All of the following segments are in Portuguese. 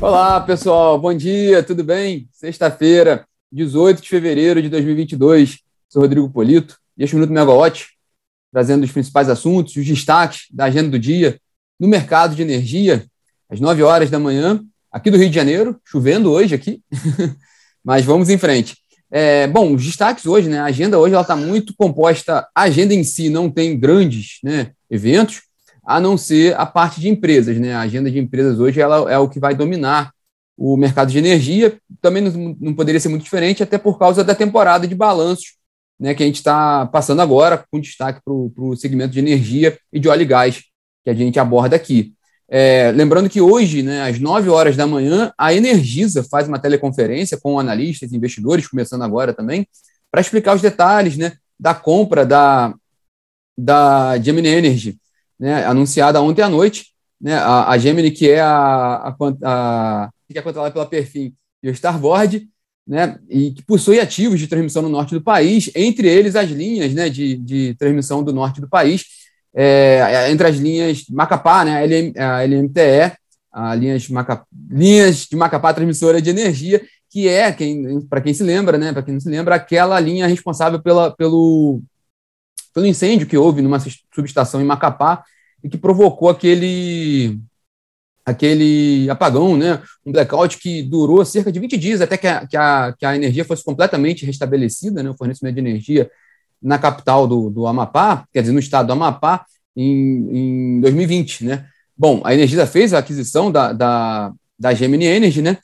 Olá, pessoal. Bom dia, tudo bem? Sexta-feira, 18 de fevereiro de 2022. Sou Rodrigo Polito e este Minuto Megawatt, trazendo os principais assuntos, os destaques da agenda do dia no mercado de energia, às 9 horas da manhã, aqui do Rio de Janeiro, chovendo hoje aqui, mas vamos em frente. É, bom, os destaques hoje, né? A agenda hoje ela está muito composta. A agenda em si não tem grandes né, eventos, a não ser a parte de empresas, né? A agenda de empresas hoje ela é o que vai dominar o mercado de energia. Também não, não poderia ser muito diferente, até por causa da temporada de balanços né, que a gente está passando agora, com destaque para o segmento de energia e de óleo e gás, que a gente aborda aqui. É, lembrando que hoje, né, às 9 horas da manhã, a Energisa faz uma teleconferência com analistas e investidores, começando agora também, para explicar os detalhes né, da compra da, da Gemini Energy, né, anunciada ontem à noite. Né, a, a Gemini, que é a, a, a que é controlada pela Perfim e o Starboard, né, e que possui ativos de transmissão no norte do país, entre eles as linhas né, de, de transmissão do norte do país, é, entre as linhas Macapá, né, LM, a LMTE, a linhas, Macapá, linhas de Macapá Transmissora de Energia, que é, quem, para quem se lembra, né, para quem não se lembra, aquela linha responsável pela, pelo, pelo incêndio que houve numa subestação em Macapá e que provocou aquele aquele apagão, né, um blackout que durou cerca de 20 dias até que a, que a, que a energia fosse completamente restabelecida, né, o fornecimento de energia na capital do, do Amapá, quer dizer, no estado do Amapá, em, em 2020, né? Bom, a Energisa fez a aquisição da, da, da Gemini Energy, né?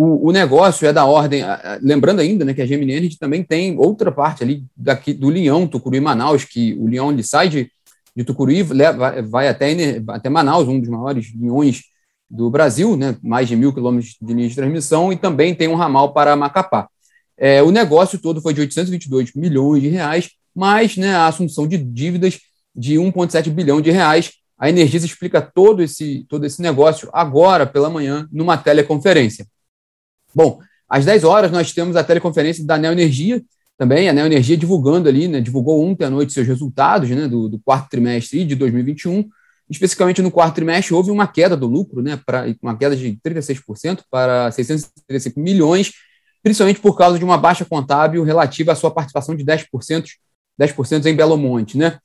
O, o, negócio é da ordem, lembrando ainda, né, que a Gemini Energy também tem outra parte ali daqui do Leão, Tucuruí, Manaus, que o Leão ele sai de, de Tucuruí, leva, vai até, até Manaus, um dos maiores leões do Brasil, né, mais de mil quilômetros de linha de transmissão, e também tem um ramal para Macapá. É, o negócio todo foi de 822 milhões de reais, mais né, a assunção de dívidas de 1,7 bilhão de reais. A Energisa explica todo esse, todo esse negócio agora pela manhã numa teleconferência. Bom, às 10 horas nós temos a teleconferência da Neo Energia, também a Neo Energia divulgando ali, né, divulgou ontem à noite seus resultados né, do, do quarto trimestre de 2021. Especificamente no quarto trimestre houve uma queda do lucro, né, pra, uma queda de 36% para 635 milhões, principalmente por causa de uma baixa contábil relativa à sua participação de 10%, 10% em Belo Monte. Né?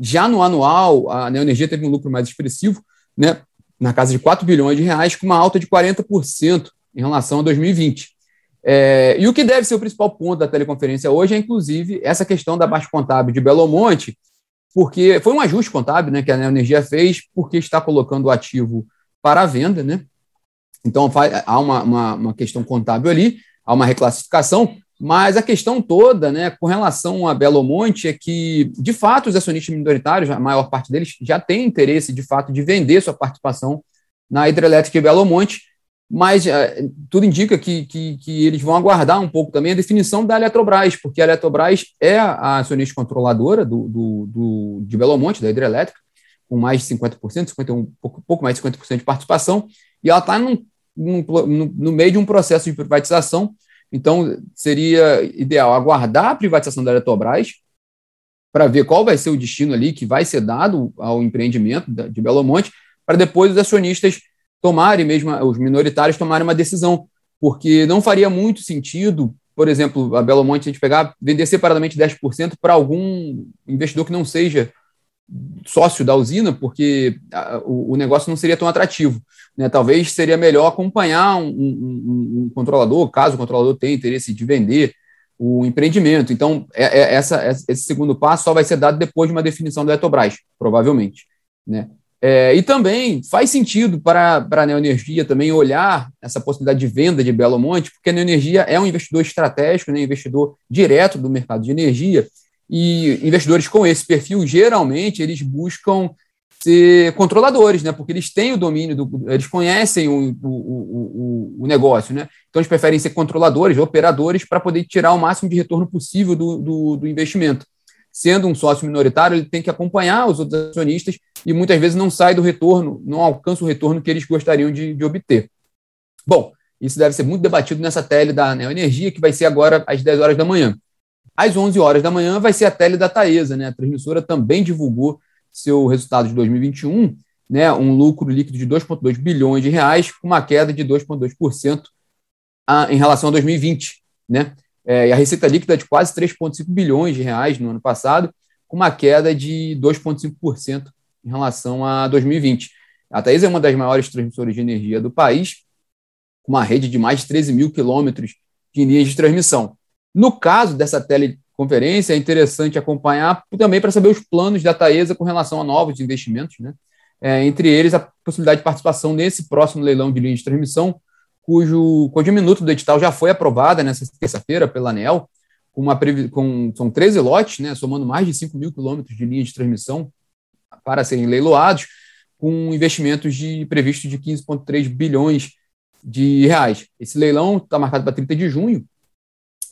Já no anual, a Neoenergia teve um lucro mais expressivo, né, na casa de 4 bilhões de reais, com uma alta de 40% em relação a 2020. É, e o que deve ser o principal ponto da teleconferência hoje é, inclusive, essa questão da baixa contábil de Belo Monte, porque foi um ajuste contábil né, que a Neoenergia fez, porque está colocando o ativo para a venda, né? Então há uma, uma, uma questão contábil ali, há uma reclassificação, mas a questão toda, né, com relação a Belo Monte, é que, de fato, os acionistas minoritários, a maior parte deles, já tem interesse, de fato, de vender sua participação na hidrelétrica de Belo Monte, mas uh, tudo indica que, que, que, eles vão aguardar um pouco também a definição da Eletrobras, porque a Eletrobras é a acionista controladora do, do, do de Belo Monte, da hidrelétrica, com mais de 50%, 51, pouco, pouco mais de 50% de participação, e ela está no, no meio de um processo de privatização. Então, seria ideal aguardar a privatização da Eletrobras para ver qual vai ser o destino ali que vai ser dado ao empreendimento de Belo Monte, para depois os acionistas tomarem, mesmo os minoritários, tomarem uma decisão, porque não faria muito sentido, por exemplo, a Belo Monte, a gente pegar, vender separadamente 10% para algum investidor que não seja sócio da usina, porque o, negócio não seria tão atrativo. Né? Talvez seria melhor acompanhar um, um, um, controlador, caso o controlador tenha interesse de vender o empreendimento. Então, é, é, essa, esse segundo passo só vai ser dado depois de uma definição da Eletrobras, provavelmente. Né? É, e também faz sentido para, para a Neoenergia também olhar essa possibilidade de venda de Belo Monte, porque a Neoenergia é um investidor estratégico, né, investidor direto do mercado de energia, e investidores com esse perfil, geralmente, eles buscam ser controladores, né? Porque eles têm o domínio, do, eles conhecem o, o, o, o, negócio, né? Então eles preferem ser controladores, operadores, para poder tirar o máximo de retorno possível do, do, do, investimento. Sendo um sócio minoritário, ele tem que acompanhar os outros acionistas e muitas vezes não sai do retorno, não alcança o retorno que eles gostariam de, de obter. Bom, isso deve ser muito debatido nessa tele da Neoenergia, que vai ser agora às 10 horas da manhã. Às 11 horas da manhã vai ser a tele da Taesa, né? A transmissora também divulgou seu resultado de 2021 né, um lucro líquido de 2,2 bilhões de reais, com uma queda de 2,2% em relação a 2020. Né? É, e a receita líquida de quase 3,5 bilhões de reais no ano passado, com uma queda de 2,5% em relação a 2020. A Taesa é uma das maiores transmissoras de energia do país, com uma rede de mais de 13 mil quilômetros de linhas de transmissão. No caso dessa teleconferência, é interessante acompanhar também para saber os planos da Taesa com relação a novos investimentos, né? É, entre eles a possibilidade de participação nesse próximo leilão de linha de transmissão, cujo, cujo minuto do edital já foi aprovada nessa terça-feira pela ANEL, com uma com, são 13 lotes, né, somando mais de 5 mil quilômetros de linha de transmissão para serem leiloados, com investimentos de, previstos de 15,3 bilhões de reais. Esse leilão está marcado para 30 de junho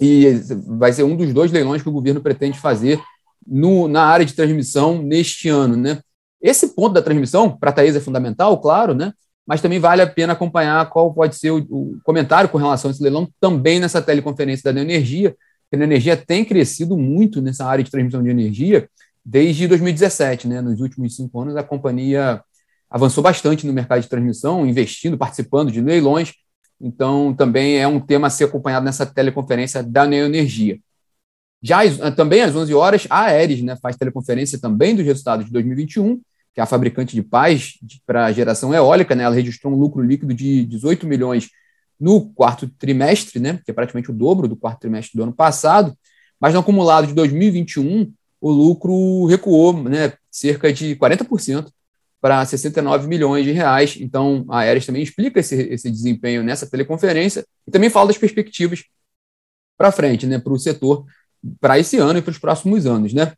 e vai ser um dos dois leilões que o governo pretende fazer no, na área de transmissão neste ano. Né? Esse ponto da transmissão, para a Thaís, é fundamental, claro, né? Mas também vale a pena acompanhar qual pode ser o, o comentário com relação a esse leilão também nessa teleconferência da Neoenergia, que a Neoenergia tem crescido muito nessa área de transmissão de energia desde 2017. Né? Nos últimos cinco anos, a companhia avançou bastante no mercado de transmissão, investindo, participando de leilões. Então, também é um tema a ser acompanhado nessa teleconferência da Neoenergia. Já também às 11 horas, a Aeres né, faz teleconferência também dos resultados de 2021, que é a fabricante de pás para geração eólica. Né, ela registrou um lucro líquido de 18 milhões no quarto trimestre, né, que é praticamente o dobro do quarto trimestre do ano passado, mas no acumulado de 2021, o lucro recuou né, cerca de 40% para 69 milhões de reais. Então, a Aeres também explica esse, esse desempenho nessa teleconferência e também fala das perspectivas para frente, né, para o setor, para esse ano e para os próximos anos. Né.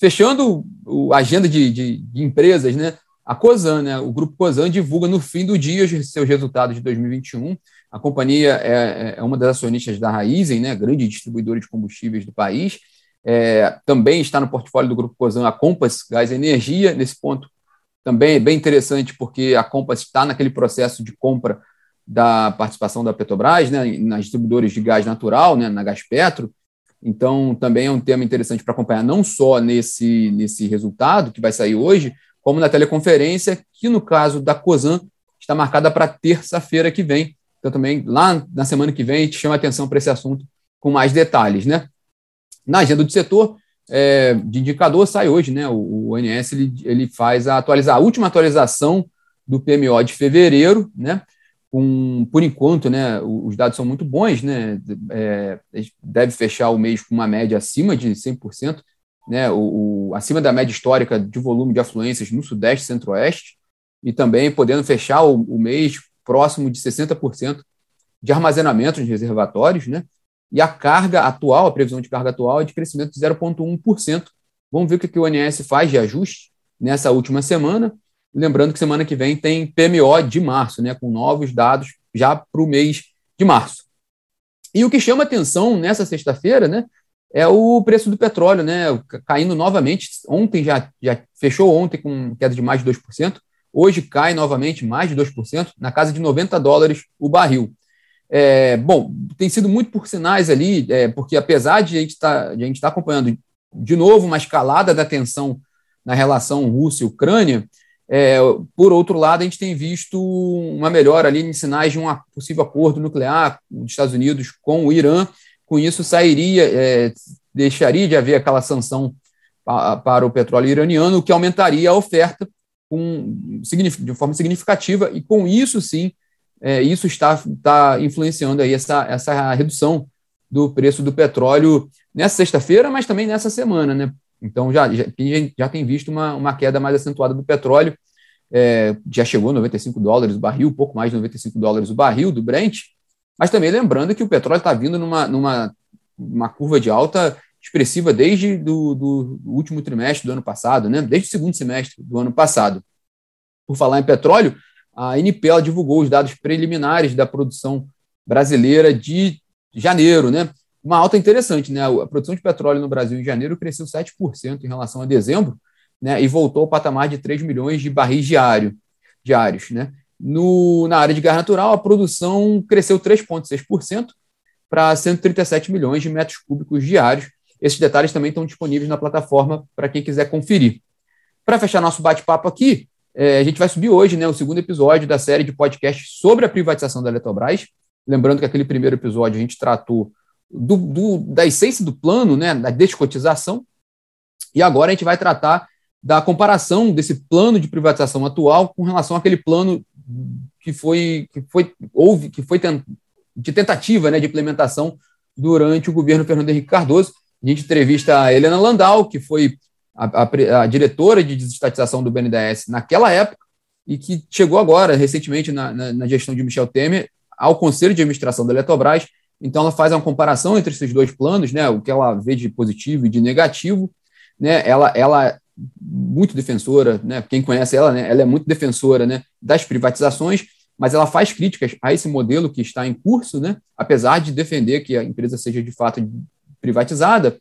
Fechando a agenda de, de, de, empresas, né, a COSAN, né, o grupo COSAN divulga no fim do dia os seus resultados de 2021. A companhia é, é uma das acionistas da Raizen, né, grande distribuidora de combustíveis do país. É, também está no portfólio do grupo COSAN a Compass Gás e Energia. Nesse ponto, também é bem interessante porque a Compass está naquele processo de compra da participação da Petrobras, né, nas distribuidoras de gás natural, né, na Gaspetro. Então, também é um tema interessante para acompanhar, não só nesse, nesse resultado que vai sair hoje, como na teleconferência, que no caso da COSAN está marcada para terça-feira que vem. Então, também lá na semana que vem, a gente chama atenção para esse assunto com mais detalhes. Né? Na agenda do setor, é, de indicador sai hoje, né? O, ONS ele, ele faz a atualizar a última atualização do PMO de fevereiro, né? Com, por enquanto, né, os dados são muito bons, né? É, deve fechar o mês com uma média acima de 100%, né? O, o, acima da média histórica de volume de afluências no Sudeste e Centro-Oeste, e também podendo fechar o, o mês próximo de 60% de armazenamento de reservatórios, né? e a carga atual, a previsão de carga atual é de crescimento de 0,1%. Vamos ver o que o ONS faz de ajuste nessa última semana. Lembrando que semana que vem tem PMO de março, né, com novos dados já para o mês de março. E o que chama atenção nessa sexta-feira né, é o preço do petróleo, né, caindo novamente. Ontem já, já fechou ontem com queda de mais de 2%, hoje cai novamente mais de 2%, na casa de 90 dólares o barril. É, bom, tem sido muito por sinais ali, é, porque apesar de a gente tá, estar tá acompanhando de novo uma escalada da tensão na relação Rússia-Ucrânia, é, por outro lado, a gente tem visto uma melhora ali em sinais de um possível acordo nuclear dos Estados Unidos com o Irã. Com isso, sairia, é, deixaria de haver aquela sanção para o petróleo iraniano, o que aumentaria a oferta com, de forma significativa, e com isso, sim, é, isso está, está influenciando aí essa, essa redução do preço do petróleo nessa sexta-feira, mas também nessa semana, né? Então já, já, já tem visto uma, uma queda mais acentuada do petróleo, é, já chegou a 95 dólares o barril, pouco mais de 95 dólares o barril do Brent, mas também lembrando que o petróleo está vindo numa, numa uma curva de alta expressiva desde do, do último trimestre do ano passado, né? desde o segundo semestre do ano passado. Por falar em petróleo, a ANP divulgou os dados preliminares da produção brasileira de janeiro, né? Uma alta interessante, né? A produção de petróleo no Brasil em janeiro cresceu 7% em relação a dezembro, né? E voltou ao patamar de 3 milhões de barris diário, diários, né? No, na área de gás natural, a produção cresceu 3,6% para 137 milhões de metros cúbicos diários. Esses detalhes também estão disponíveis na plataforma para quem quiser conferir. Para fechar nosso bate-papo aqui, É, a gente vai subir hoje né, o segundo episódio da série de podcast sobre a privatização da Eletrobras. Lembrando que aquele primeiro episódio a gente tratou do, do, da essência do plano, né, da descotização, e agora a gente vai tratar da comparação desse plano de privatização atual com relação àquele plano que foi que foi houve que foi de tentativa né, de implementação durante o governo Fernando Henrique Cardoso. A gente entrevista a Helena Landau, que foi a, a, a diretora de desestatização do BNDES naquela época e que chegou agora, recentemente, na, na, na gestão de Michel Temer, ao Conselho de Administração da Eletrobras. Então, ela faz uma comparação entre esses dois planos, né, o que ela vê de positivo e de negativo. Né, ela, ela muito defensora, né? Quem conhece ela, né? Ela é muito defensora, né? Das privatizações, mas ela faz críticas a esse modelo que está em curso, né? Apesar de defender que a empresa seja de fato privatizada.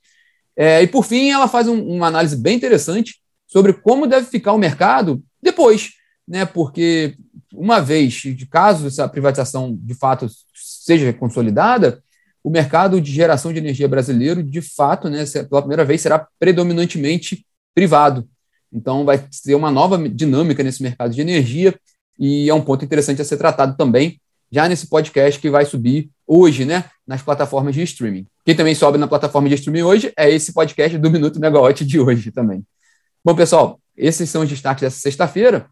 É, e por fim, ela faz um, uma análise bem interessante sobre como deve ficar o mercado depois, né? Porque uma vez, caso essa privatização de fato seja consolidada, o mercado de geração de energia brasileiro, de fato, né, pela primeira vez, será predominantemente privado. Então, vai ter uma nova dinâmica nesse mercado de energia e é um ponto interessante a ser tratado também já nesse podcast que vai subir hoje, né, nas plataformas de streaming. Quem também sobe na plataforma de streaming hoje é esse podcast do Minuto Megawatt de hoje também. Bom, pessoal, esses são os destaques dessa sexta-feira.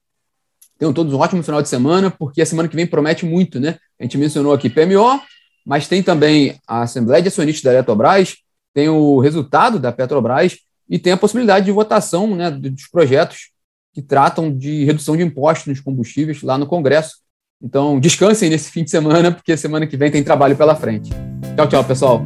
Tenham todos um ótimo final de semana, porque a semana que vem promete muito, né? A gente mencionou aqui PMO, mas tem também a Assembleia de Acionistas da Eletrobras, tem o resultado da Petrobras e tem a possibilidade de votação né, dos projetos que tratam de redução de impostos nos combustíveis lá no Congresso. Então, descansem nesse fim de semana, porque semana que vem tem trabalho pela frente. Tchau, tchau, pessoal.